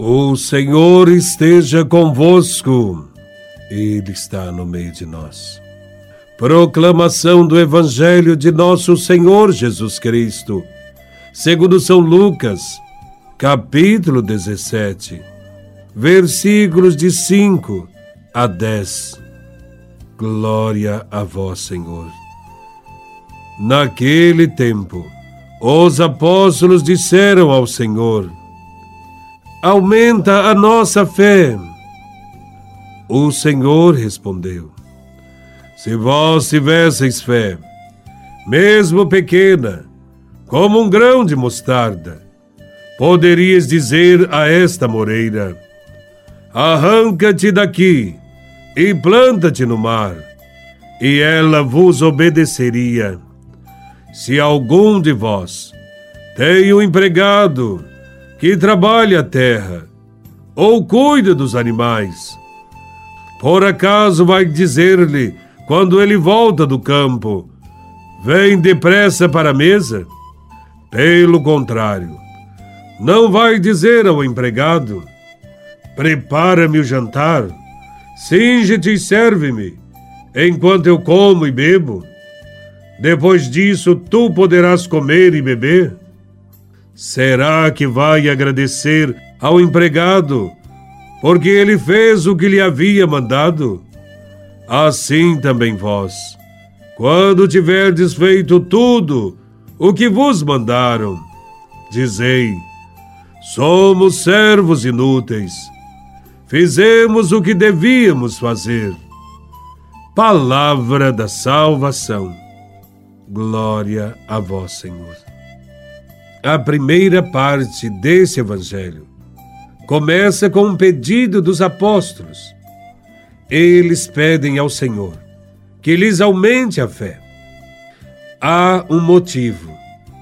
O Senhor esteja convosco, Ele está no meio de nós. Proclamação do Evangelho de Nosso Senhor Jesus Cristo, segundo São Lucas, capítulo 17, versículos de 5 a 10. Glória a Vós, Senhor. Naquele tempo, os apóstolos disseram ao Senhor: Aumenta a nossa fé. O Senhor respondeu: Se vós tivesseis fé, mesmo pequena, como um grão de mostarda, poderias dizer a esta moreira: Arranca-te daqui e planta-te no mar, e ela vos obedeceria. Se algum de vós tem um empregado que trabalha a terra ou cuida dos animais, por acaso vai dizer-lhe, quando ele volta do campo, vem depressa para a mesa? Pelo contrário, não vai dizer ao empregado, prepara-me o jantar, cinge-te e serve-me, enquanto eu como e bebo. Depois disso, tu poderás comer e beber? Será que vai agradecer ao empregado porque ele fez o que lhe havia mandado? Assim também vós, quando tiverdes feito tudo o que vos mandaram, dizei: somos servos inúteis, fizemos o que devíamos fazer. Palavra da salvação. Glória a vós, Senhor. A primeira parte desse evangelho começa com um pedido dos apóstolos. Eles pedem ao Senhor que lhes aumente a fé. Há um motivo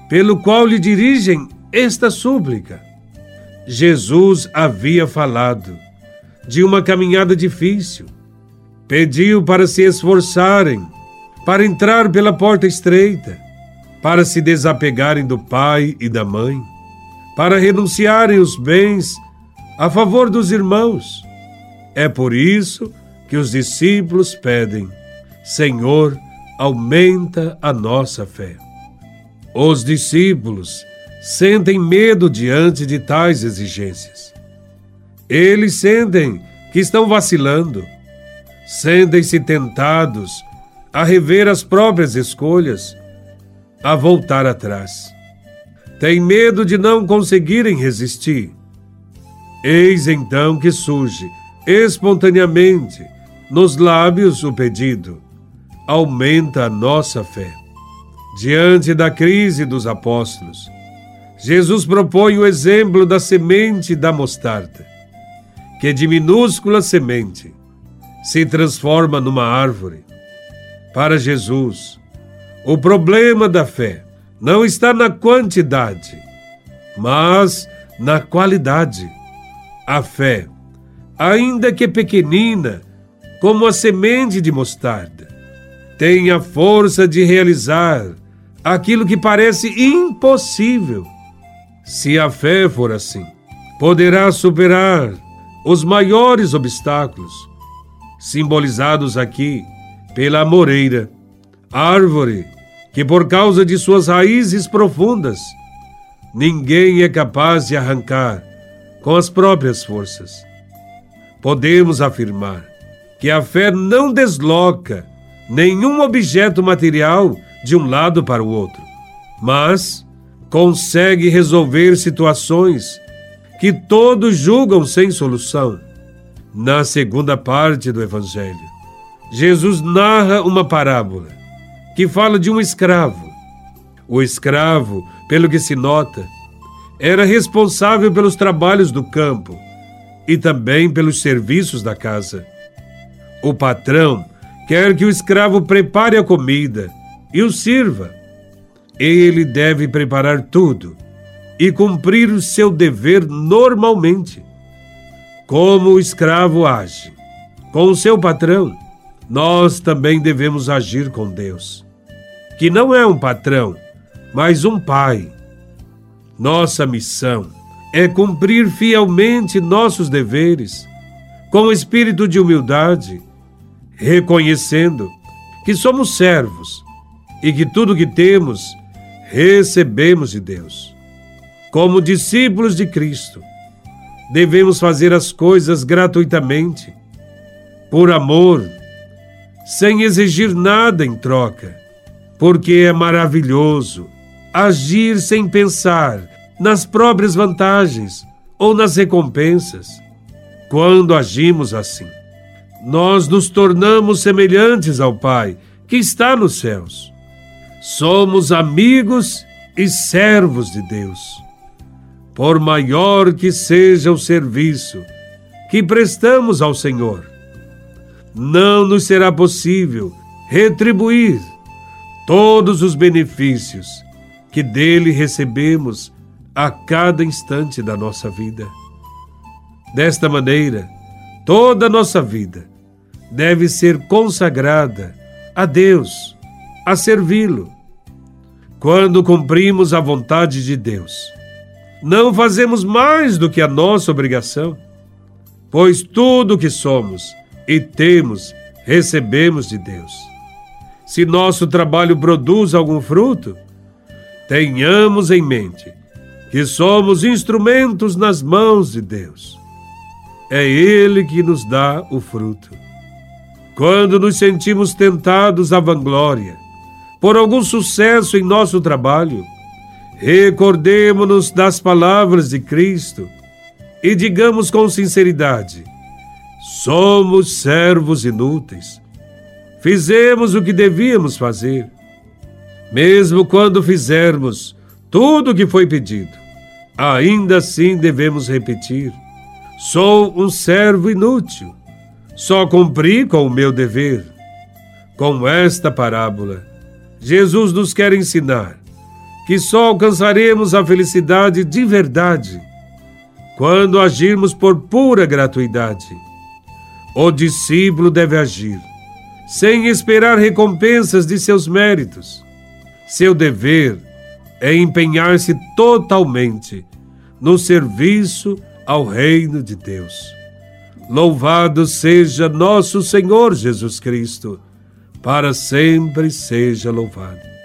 pelo qual lhe dirigem esta súplica. Jesus havia falado de uma caminhada difícil. Pediu para se esforçarem para entrar pela porta estreita, para se desapegarem do pai e da mãe, para renunciarem os bens a favor dos irmãos. É por isso que os discípulos pedem: Senhor, aumenta a nossa fé. Os discípulos sentem medo diante de tais exigências. Eles sentem que estão vacilando, sentem-se tentados a rever as próprias escolhas, a voltar atrás. Tem medo de não conseguirem resistir. Eis então que surge, espontaneamente, nos lábios o pedido: aumenta a nossa fé. Diante da crise dos apóstolos, Jesus propõe o exemplo da semente da mostarda, que de minúscula semente se transforma numa árvore para Jesus, o problema da fé não está na quantidade, mas na qualidade. A fé, ainda que pequenina, como a semente de mostarda, tem a força de realizar aquilo que parece impossível. Se a fé for assim, poderá superar os maiores obstáculos, simbolizados aqui pela moreira, árvore que, por causa de suas raízes profundas, ninguém é capaz de arrancar com as próprias forças. Podemos afirmar que a fé não desloca nenhum objeto material de um lado para o outro, mas consegue resolver situações que todos julgam sem solução. Na segunda parte do Evangelho, Jesus narra uma parábola que fala de um escravo. O escravo, pelo que se nota, era responsável pelos trabalhos do campo e também pelos serviços da casa. O patrão quer que o escravo prepare a comida e o sirva. Ele deve preparar tudo e cumprir o seu dever normalmente. Como o escravo age com o seu patrão, nós também devemos agir com Deus, que não é um patrão, mas um pai. Nossa missão é cumprir fielmente nossos deveres, com espírito de humildade, reconhecendo que somos servos e que tudo que temos recebemos de Deus. Como discípulos de Cristo, devemos fazer as coisas gratuitamente, por amor, sem exigir nada em troca, porque é maravilhoso agir sem pensar nas próprias vantagens ou nas recompensas. Quando agimos assim, nós nos tornamos semelhantes ao Pai que está nos céus. Somos amigos e servos de Deus. Por maior que seja o serviço que prestamos ao Senhor, não nos será possível retribuir todos os benefícios que dele recebemos a cada instante da nossa vida. Desta maneira, toda nossa vida deve ser consagrada a Deus, a servi-lo. Quando cumprimos a vontade de Deus, não fazemos mais do que a nossa obrigação, pois tudo o que somos e temos recebemos de Deus. Se nosso trabalho produz algum fruto, tenhamos em mente que somos instrumentos nas mãos de Deus. É Ele que nos dá o fruto. Quando nos sentimos tentados à vanglória por algum sucesso em nosso trabalho, recordemos-nos das palavras de Cristo e digamos com sinceridade: somos servos inúteis. Fizemos o que devíamos fazer. Mesmo quando fizermos tudo o que foi pedido, ainda assim devemos repetir: sou um servo inútil só cumpri com o meu dever. Com esta parábola, Jesus nos quer ensinar que só alcançaremos a felicidade de verdade quando agirmos por pura gratuidade. O discípulo deve agir sem esperar recompensas de seus méritos. Seu dever é empenhar-se totalmente no serviço ao reino de Deus. Louvado seja nosso Senhor Jesus Cristo, para sempre seja louvado.